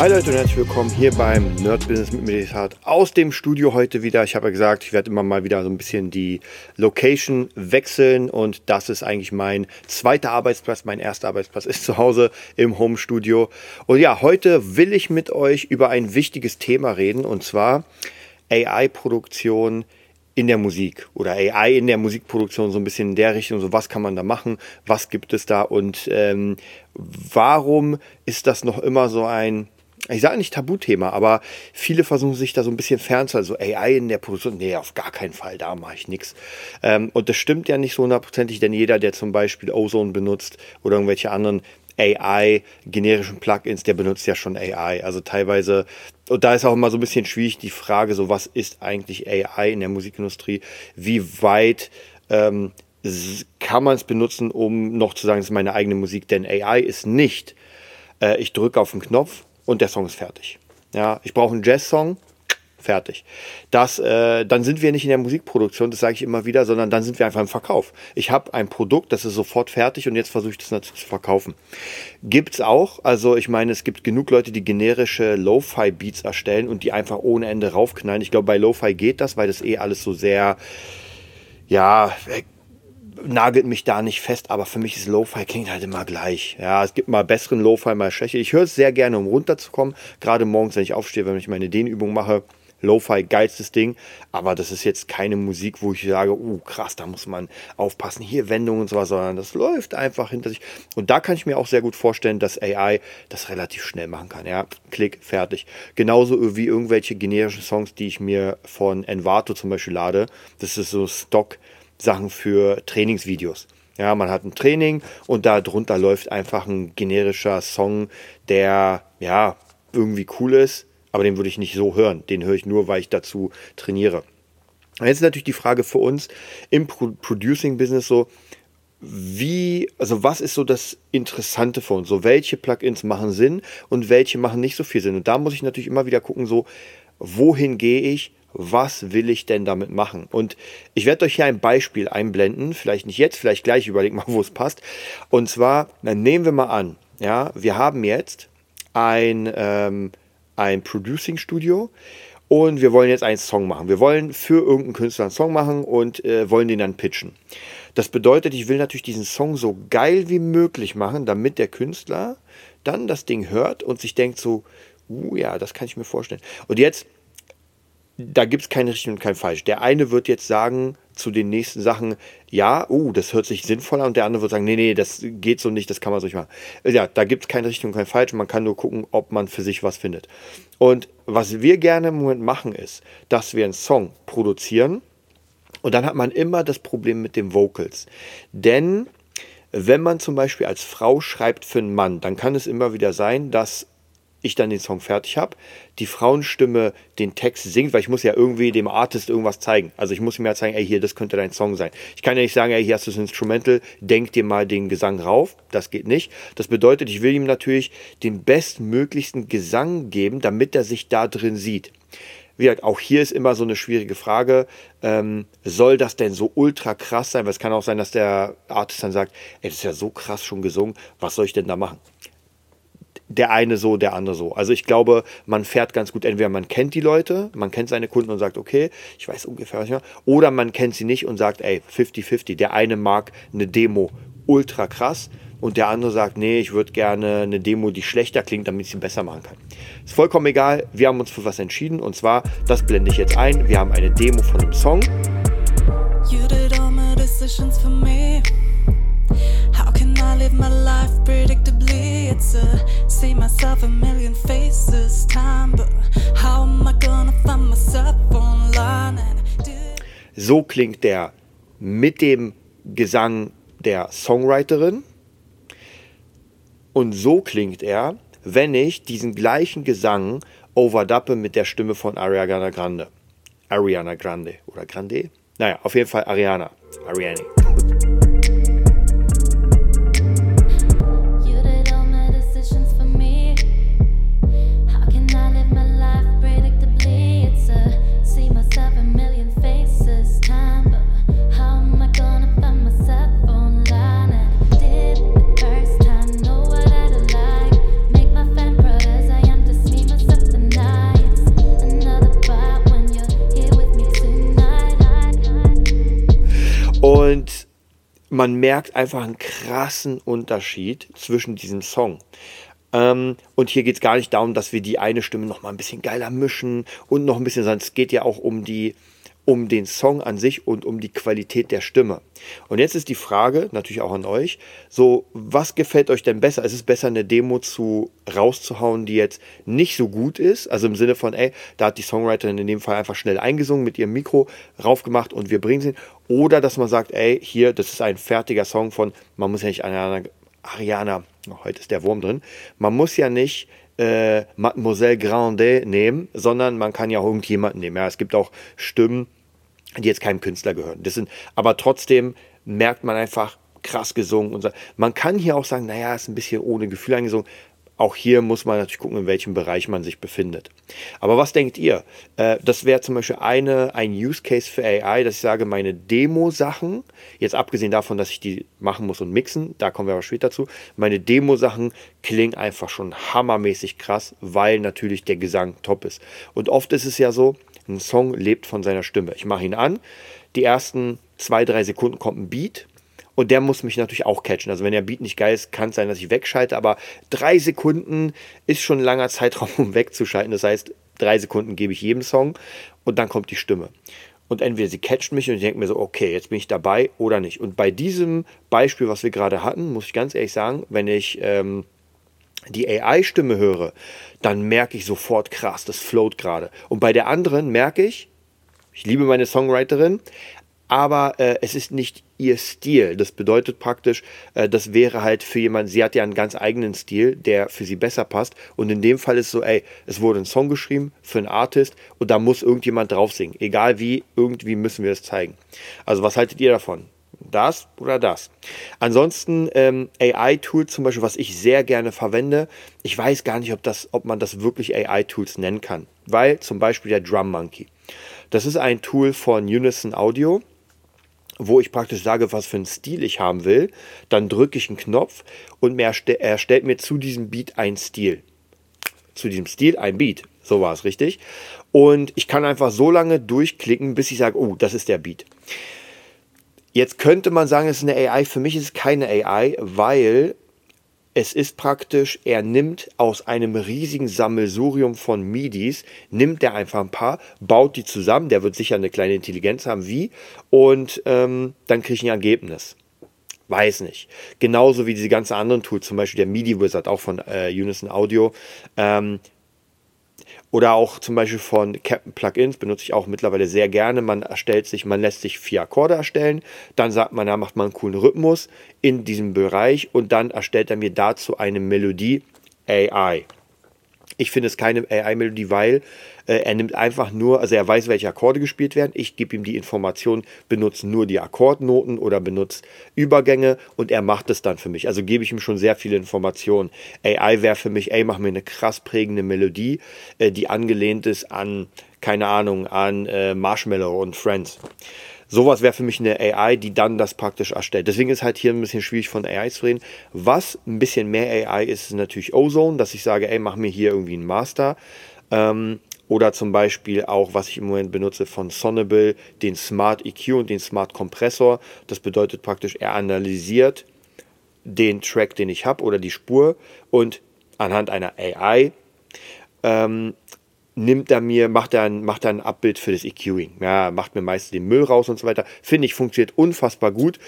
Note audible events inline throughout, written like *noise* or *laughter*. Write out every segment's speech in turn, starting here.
Hi Leute und herzlich willkommen hier beim Nerd Business mit Meditat aus dem Studio heute wieder. Ich habe ja gesagt, ich werde immer mal wieder so ein bisschen die Location wechseln und das ist eigentlich mein zweiter Arbeitsplatz. Mein erster Arbeitsplatz ist zu Hause im Home Studio. Und ja, heute will ich mit euch über ein wichtiges Thema reden und zwar AI-Produktion in der Musik oder AI in der Musikproduktion so ein bisschen in der Richtung, so was kann man da machen, was gibt es da und ähm, warum ist das noch immer so ein ich sage nicht Tabuthema, aber viele versuchen sich da so ein bisschen fernzuhalten. Also AI in der Produktion, nee, auf gar keinen Fall, da mache ich nichts. Ähm, und das stimmt ja nicht so hundertprozentig, denn jeder, der zum Beispiel Ozone benutzt oder irgendwelche anderen AI, generischen Plugins, der benutzt ja schon AI. Also teilweise, und da ist auch immer so ein bisschen schwierig die Frage, so was ist eigentlich AI in der Musikindustrie? Wie weit ähm, kann man es benutzen, um noch zu sagen, es ist meine eigene Musik? Denn AI ist nicht, äh, ich drücke auf den Knopf und der Song ist fertig. Ja, ich brauche einen Jazz-Song, fertig. Das, äh, dann sind wir nicht in der Musikproduktion, das sage ich immer wieder, sondern dann sind wir einfach im Verkauf. Ich habe ein Produkt, das ist sofort fertig und jetzt versuche ich das natürlich zu verkaufen. Gibt es auch, also ich meine, es gibt genug Leute, die generische Lo-Fi-Beats erstellen und die einfach ohne Ende raufknallen. Ich glaube, bei Lo-Fi geht das, weil das eh alles so sehr, ja, nagelt mich da nicht fest, aber für mich ist Lo-Fi klingt halt immer gleich. Ja, es gibt mal besseren Lo-Fi, mal schwächer. Ich höre es sehr gerne, um runterzukommen. Gerade morgens, wenn ich aufstehe, wenn ich meine Dehnübung mache. Lo-Fi, geilstes Ding. Aber das ist jetzt keine Musik, wo ich sage, uh, krass, da muss man aufpassen, hier Wendungen und so was, sondern das läuft einfach hinter sich. Und da kann ich mir auch sehr gut vorstellen, dass AI das relativ schnell machen kann. Ja, Klick, fertig. Genauso wie irgendwelche generischen Songs, die ich mir von Envato zum Beispiel lade. Das ist so Stock Sachen für Trainingsvideos. Ja, man hat ein Training und darunter läuft einfach ein generischer Song, der ja irgendwie cool ist, aber den würde ich nicht so hören. Den höre ich nur, weil ich dazu trainiere. Jetzt ist natürlich die Frage für uns im Pro Producing-Business so, wie, also was ist so das Interessante für uns? So, welche Plugins machen Sinn und welche machen nicht so viel Sinn? Und da muss ich natürlich immer wieder gucken, so, wohin gehe ich? Was will ich denn damit machen? Und ich werde euch hier ein Beispiel einblenden, vielleicht nicht jetzt, vielleicht gleich, überlegt mal, wo es passt. Und zwar, dann nehmen wir mal an, ja, wir haben jetzt ein, ähm, ein Producing-Studio und wir wollen jetzt einen Song machen. Wir wollen für irgendeinen Künstler einen Song machen und äh, wollen den dann pitchen. Das bedeutet, ich will natürlich diesen Song so geil wie möglich machen, damit der Künstler dann das Ding hört und sich denkt so, uh, ja, das kann ich mir vorstellen. Und jetzt da gibt es kein richtig und kein falsch. Der eine wird jetzt sagen zu den nächsten Sachen, ja, oh, das hört sich sinnvoll an, und der andere wird sagen, nee, nee, das geht so nicht, das kann man so nicht machen. Ja, da gibt es keine richtig und kein falsch, man kann nur gucken, ob man für sich was findet. Und was wir gerne im Moment machen, ist, dass wir einen Song produzieren und dann hat man immer das Problem mit den Vocals. Denn wenn man zum Beispiel als Frau schreibt für einen Mann, dann kann es immer wieder sein, dass ich dann den Song fertig habe, die Frauenstimme den Text singt, weil ich muss ja irgendwie dem Artist irgendwas zeigen. Also ich muss ihm ja zeigen, ey, hier, das könnte dein Song sein. Ich kann ja nicht sagen, ey, hier hast du das Instrumental, denk dir mal den Gesang rauf. Das geht nicht. Das bedeutet, ich will ihm natürlich den bestmöglichsten Gesang geben, damit er sich da drin sieht. Wie gesagt, auch hier ist immer so eine schwierige Frage. Ähm, soll das denn so ultra krass sein? Weil es kann auch sein, dass der Artist dann sagt, ey, das ist ja so krass schon gesungen, was soll ich denn da machen? Der eine so, der andere so. Also ich glaube, man fährt ganz gut, entweder man kennt die Leute, man kennt seine Kunden und sagt, okay, ich weiß ungefähr was ich mache, oder man kennt sie nicht und sagt, ey, 50-50. Der eine mag eine Demo ultra krass und der andere sagt, nee, ich würde gerne eine Demo, die schlechter klingt, damit ich sie besser machen kann. Ist vollkommen egal, wir haben uns für was entschieden und zwar, das blende ich jetzt ein, wir haben eine Demo von einem Song. You did all my decisions for me. How can I live my life predictably? It's a see myself a million faces time, but how am I gonna find myself online? So klingt der mit dem Gesang der Songwriterin. Und so klingt er, wenn ich diesen gleichen Gesang overdappe mit der Stimme von Ariana Grande. Ariana Grande oder Grande? Naja, auf jeden Fall Ariana. Ariane. Man merkt einfach einen krassen Unterschied zwischen diesem Song. Ähm, und hier geht es gar nicht darum, dass wir die eine Stimme noch mal ein bisschen geiler mischen und noch ein bisschen, sondern es geht ja auch um die, um den Song an sich und um die Qualität der Stimme. Und jetzt ist die Frage, natürlich auch an euch, so, was gefällt euch denn besser? Ist es besser, eine Demo zu rauszuhauen, die jetzt nicht so gut ist? Also im Sinne von, ey, da hat die Songwriterin in dem Fall einfach schnell eingesungen, mit ihrem Mikro raufgemacht und wir bringen sie. Oder dass man sagt, ey, hier, das ist ein fertiger Song von, man muss ja nicht Ariana, Ariana oh, heute ist der Wurm drin, man muss ja nicht äh, Mademoiselle Grandet nehmen, sondern man kann ja auch irgendjemanden nehmen. Ja, es gibt auch Stimmen, die jetzt keinem Künstler gehören. Das sind, aber trotzdem merkt man einfach krass gesungen. Und so. Man kann hier auch sagen, naja, ist ein bisschen ohne Gefühl eingesungen. Auch hier muss man natürlich gucken, in welchem Bereich man sich befindet. Aber was denkt ihr? Äh, das wäre zum Beispiel eine, ein Use Case für AI, dass ich sage, meine Demo-Sachen, jetzt abgesehen davon, dass ich die machen muss und mixen, da kommen wir aber später zu, meine Demo-Sachen klingen einfach schon hammermäßig krass, weil natürlich der Gesang top ist. Und oft ist es ja so, ein Song lebt von seiner Stimme. Ich mache ihn an, die ersten zwei, drei Sekunden kommt ein Beat und der muss mich natürlich auch catchen. Also wenn der Beat nicht geil ist, kann es sein, dass ich wegschalte, aber drei Sekunden ist schon ein langer Zeitraum, *laughs* um wegzuschalten. Das heißt, drei Sekunden gebe ich jedem Song und dann kommt die Stimme. Und entweder sie catcht mich und ich denke mir so, okay, jetzt bin ich dabei oder nicht. Und bei diesem Beispiel, was wir gerade hatten, muss ich ganz ehrlich sagen, wenn ich ähm, die AI-Stimme höre, dann merke ich sofort krass, das float gerade. Und bei der anderen merke ich, ich liebe meine Songwriterin, aber äh, es ist nicht ihr Stil. Das bedeutet praktisch, äh, das wäre halt für jemanden, sie hat ja einen ganz eigenen Stil, der für sie besser passt. Und in dem Fall ist so, ey, es wurde ein Song geschrieben für einen Artist und da muss irgendjemand drauf singen. Egal wie, irgendwie müssen wir es zeigen. Also was haltet ihr davon? Das oder das. Ansonsten ähm, AI-Tools zum Beispiel, was ich sehr gerne verwende. Ich weiß gar nicht, ob, das, ob man das wirklich AI-Tools nennen kann, weil zum Beispiel der Drum Monkey. Das ist ein Tool von Unison Audio wo ich praktisch sage, was für einen Stil ich haben will. Dann drücke ich einen Knopf und er erstellt mir zu diesem Beat einen Stil. Zu diesem Stil ein Beat. So war es richtig. Und ich kann einfach so lange durchklicken, bis ich sage, oh, das ist der Beat. Jetzt könnte man sagen, es ist eine AI. Für mich ist es keine AI, weil es ist praktisch, er nimmt aus einem riesigen Sammelsurium von MIDIs, nimmt er einfach ein paar, baut die zusammen, der wird sicher eine kleine Intelligenz haben, wie, und ähm, dann kriege ich ein Ergebnis. Weiß nicht. Genauso wie diese ganzen anderen Tools, zum Beispiel der MIDI Wizard, auch von äh, Unison Audio. Ähm, oder auch zum Beispiel von Captain Plugins benutze ich auch mittlerweile sehr gerne. Man erstellt sich, man lässt sich vier Akkorde erstellen, dann sagt man, da macht man einen coolen Rhythmus in diesem Bereich und dann erstellt er mir dazu eine Melodie AI. Ich finde es keine AI-Melodie, weil äh, er nimmt einfach nur, also er weiß, welche Akkorde gespielt werden. Ich gebe ihm die Information, benutze nur die Akkordnoten oder benutze Übergänge und er macht es dann für mich. Also gebe ich ihm schon sehr viele Informationen. AI wäre für mich, ey, mach mir eine krass prägende Melodie, äh, die angelehnt ist an, keine Ahnung, an äh, Marshmallow und Friends. Sowas wäre für mich eine AI, die dann das praktisch erstellt. Deswegen ist halt hier ein bisschen schwierig von AI zu reden. Was ein bisschen mehr AI ist, ist natürlich Ozone, dass ich sage, ey, mach mir hier irgendwie einen Master. Ähm, oder zum Beispiel auch, was ich im Moment benutze von Sonable, den Smart EQ und den Smart Kompressor. Das bedeutet praktisch, er analysiert den Track, den ich habe oder die Spur und anhand einer AI ähm, nimmt er mir, macht er, ein, macht er ein Abbild für das EQing. Ja, macht mir meist den Müll raus und so weiter. Finde ich, funktioniert unfassbar gut.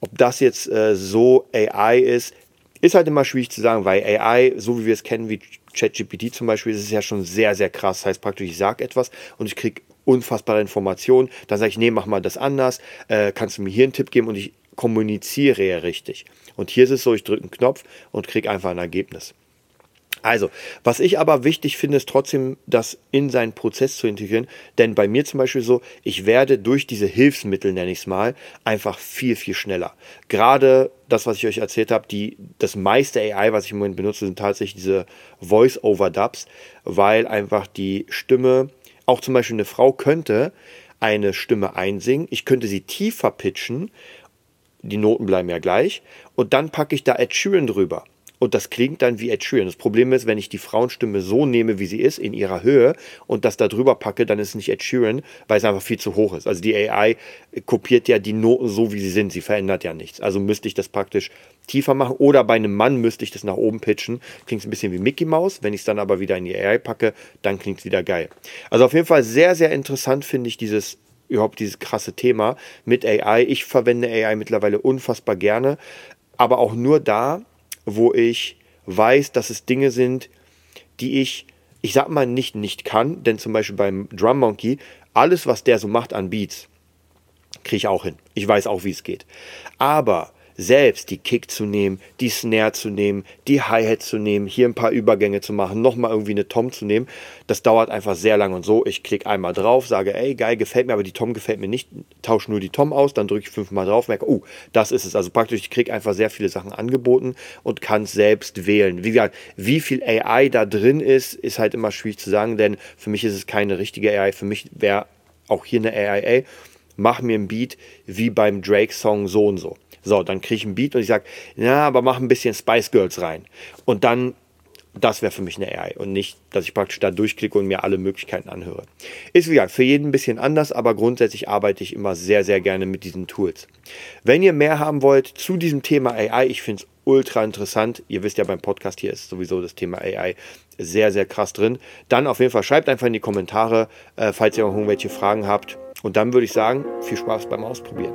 Ob das jetzt äh, so AI ist, ist halt immer schwierig zu sagen, weil AI, so wie wir es kennen, wie ChatGPT zum Beispiel, ist es ja schon sehr, sehr krass. Das heißt praktisch, ich sage etwas und ich kriege unfassbare Informationen. Dann sage ich, nee, mach mal das anders. Äh, kannst du mir hier einen Tipp geben und ich kommuniziere ja richtig. Und hier ist es so, ich drücke einen Knopf und kriege einfach ein Ergebnis. Also, was ich aber wichtig finde, ist trotzdem, das in seinen Prozess zu integrieren. Denn bei mir zum Beispiel so, ich werde durch diese Hilfsmittel, nenne ich es mal, einfach viel, viel schneller. Gerade das, was ich euch erzählt habe, das meiste AI, was ich im Moment benutze, sind tatsächlich diese Voice-Over-Dubs, weil einfach die Stimme, auch zum Beispiel eine Frau könnte eine Stimme einsingen, ich könnte sie tiefer pitchen, die Noten bleiben ja gleich, und dann packe ich da Ed Sheeran drüber und das klingt dann wie Ed Sheeran. Das Problem ist, wenn ich die Frauenstimme so nehme, wie sie ist, in ihrer Höhe und das da drüber packe, dann ist es nicht Ed Sheeran, weil es einfach viel zu hoch ist. Also die AI kopiert ja die Noten so, wie sie sind. Sie verändert ja nichts. Also müsste ich das praktisch tiefer machen oder bei einem Mann müsste ich das nach oben pitchen. Klingt ein bisschen wie Mickey Mouse. Wenn ich es dann aber wieder in die AI packe, dann klingt es wieder geil. Also auf jeden Fall sehr, sehr interessant finde ich dieses überhaupt dieses krasse Thema mit AI. Ich verwende AI mittlerweile unfassbar gerne, aber auch nur da, wo ich weiß, dass es Dinge sind, die ich, ich sag mal, nicht nicht kann, denn zum Beispiel beim Drum Monkey, alles, was der so macht an Beats, kriege ich auch hin. Ich weiß auch, wie es geht. Aber selbst die Kick zu nehmen, die Snare zu nehmen, die Hi-Hat zu nehmen, hier ein paar Übergänge zu machen, nochmal irgendwie eine Tom zu nehmen, das dauert einfach sehr lang und so. Ich klicke einmal drauf, sage, ey, geil, gefällt mir, aber die Tom gefällt mir nicht, tausche nur die Tom aus, dann drücke ich fünfmal drauf, merke, oh, das ist es. Also praktisch, ich kriege einfach sehr viele Sachen angeboten und kann es selbst wählen. Wie gesagt, wie viel AI da drin ist, ist halt immer schwierig zu sagen, denn für mich ist es keine richtige AI. Für mich wäre auch hier eine AI, mach mir ein Beat wie beim Drake-Song so und so. So, dann kriege ich einen Beat und ich sage, ja, aber mach ein bisschen Spice Girls rein. Und dann, das wäre für mich eine AI und nicht, dass ich praktisch da durchklicke und mir alle Möglichkeiten anhöre. Ist wie gesagt für jeden ein bisschen anders, aber grundsätzlich arbeite ich immer sehr, sehr gerne mit diesen Tools. Wenn ihr mehr haben wollt zu diesem Thema AI, ich finde es ultra interessant. Ihr wisst ja, beim Podcast hier ist sowieso das Thema AI sehr, sehr krass drin. Dann auf jeden Fall schreibt einfach in die Kommentare, äh, falls ihr irgendwelche Fragen habt. Und dann würde ich sagen, viel Spaß beim Ausprobieren.